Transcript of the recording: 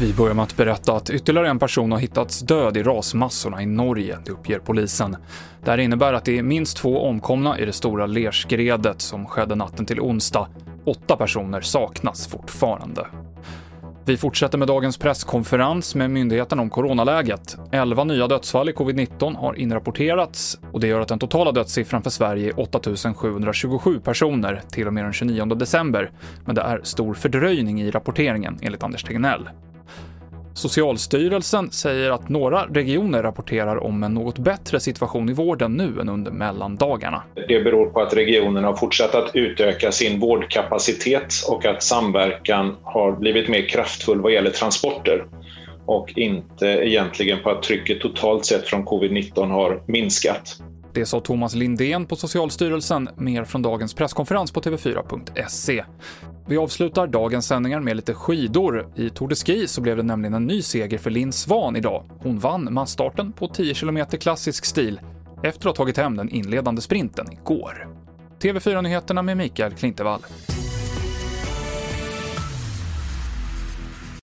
Vi börjar med att berätta att ytterligare en person har hittats död i rasmassorna i Norge, det uppger polisen. Det här innebär att det är minst två omkomna i det stora lerskredet som skedde natten till onsdag. Åtta personer saknas fortfarande. Vi fortsätter med dagens presskonferens med myndigheten om coronaläget. 11 nya dödsfall i covid-19 har inrapporterats och det gör att den totala dödssiffran för Sverige är 8 727 personer till och med den 29 december. Men det är stor fördröjning i rapporteringen enligt Anders Tegnell. Socialstyrelsen säger att några regioner rapporterar om en något bättre situation i vården nu än under mellandagarna. Det beror på att regionen har fortsatt att utöka sin vårdkapacitet och att samverkan har blivit mer kraftfull vad gäller transporter och inte egentligen på att trycket totalt sett från covid-19 har minskat. Det sa Thomas Lindén på Socialstyrelsen, mer från dagens presskonferens på TV4.se. Vi avslutar dagens sändningar med lite skidor. I Tour de Ski så blev det nämligen en ny seger för Linn Svan idag. Hon vann massstarten på 10 km klassisk stil efter att ha tagit hem den inledande sprinten igår. TV4-nyheterna med Mikael Klintevall.